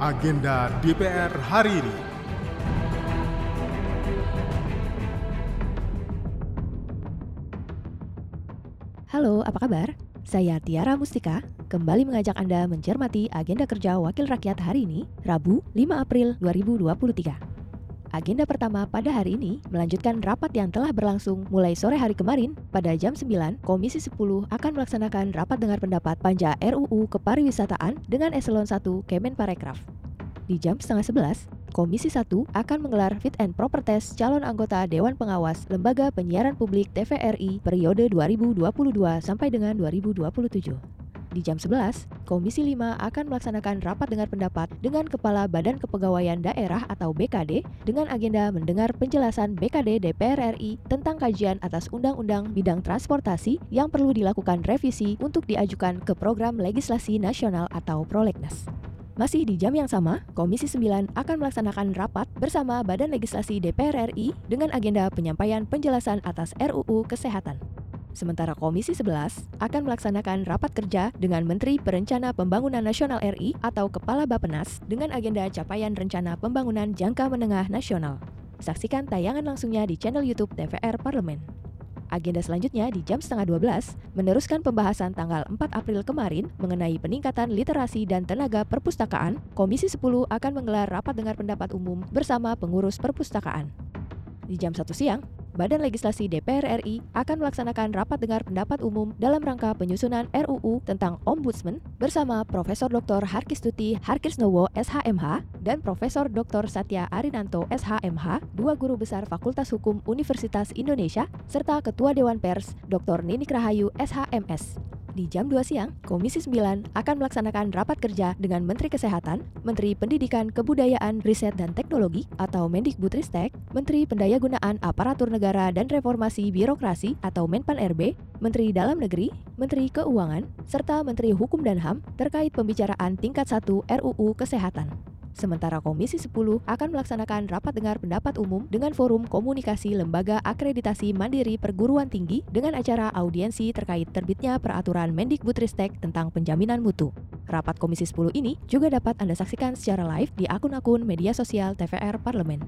agenda DPR hari ini. Halo, apa kabar? Saya Tiara Mustika, kembali mengajak Anda mencermati agenda kerja Wakil Rakyat hari ini, Rabu 5 April 2023. Agenda pertama pada hari ini melanjutkan rapat yang telah berlangsung mulai sore hari kemarin pada jam 9, Komisi 10 akan melaksanakan rapat dengar pendapat panja RUU Kepariwisataan dengan Eselon 1 Kemenparekraf. Di jam setengah 11, Komisi 1 akan menggelar fit and proper test calon anggota Dewan Pengawas Lembaga Penyiaran Publik TVRI periode 2022 sampai dengan 2027. Di jam 11, Komisi 5 akan melaksanakan rapat dengar pendapat dengan Kepala Badan Kepegawaian Daerah atau BKD dengan agenda mendengar penjelasan BKD DPR RI tentang kajian atas undang-undang bidang transportasi yang perlu dilakukan revisi untuk diajukan ke program legislasi nasional atau prolegnas. Masih di jam yang sama, Komisi 9 akan melaksanakan rapat bersama Badan Legislasi DPR RI dengan agenda penyampaian penjelasan atas RUU Kesehatan. Sementara Komisi 11 akan melaksanakan rapat kerja dengan Menteri Perencana Pembangunan Nasional RI atau Kepala Bapenas dengan agenda capaian rencana pembangunan jangka menengah nasional. Saksikan tayangan langsungnya di channel YouTube TVR Parlemen. Agenda selanjutnya di jam setengah 12 meneruskan pembahasan tanggal 4 April kemarin mengenai peningkatan literasi dan tenaga perpustakaan, Komisi 10 akan menggelar rapat dengar pendapat umum bersama pengurus perpustakaan. Di jam 1 siang, Badan Legislasi DPR RI akan melaksanakan rapat dengar pendapat umum dalam rangka penyusunan RUU tentang Ombudsman bersama Profesor Dr. Harkistuti Harkisnowo SHMH dan Profesor Dr. Satya Arinanto SHMH, dua guru besar Fakultas Hukum Universitas Indonesia, serta Ketua Dewan Pers Dr. Ninik Rahayu SHMS. Di jam 2 siang, Komisi 9 akan melaksanakan rapat kerja dengan Menteri Kesehatan, Menteri Pendidikan Kebudayaan, Riset dan Teknologi atau Mendikbudristek, Menteri Pendayagunaan Aparatur Negara dan Reformasi Birokrasi atau Menpan RB, Menteri Dalam Negeri, Menteri Keuangan, serta Menteri Hukum dan HAM terkait pembicaraan tingkat 1 RUU Kesehatan. Sementara Komisi 10 akan melaksanakan rapat dengar pendapat umum dengan forum komunikasi lembaga akreditasi mandiri perguruan tinggi dengan acara audiensi terkait terbitnya peraturan Mendikbudristek tentang penjaminan mutu. Rapat Komisi 10 ini juga dapat Anda saksikan secara live di akun-akun media sosial TVR Parlemen.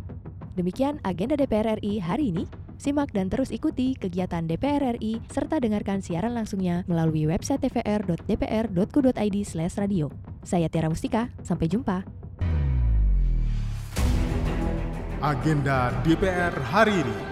Demikian agenda DPR RI hari ini. Simak dan terus ikuti kegiatan DPR RI serta dengarkan siaran langsungnya melalui website tvr.dpr.go.id/radio. Saya Tiara Mustika, sampai jumpa. Agenda DPR hari ini.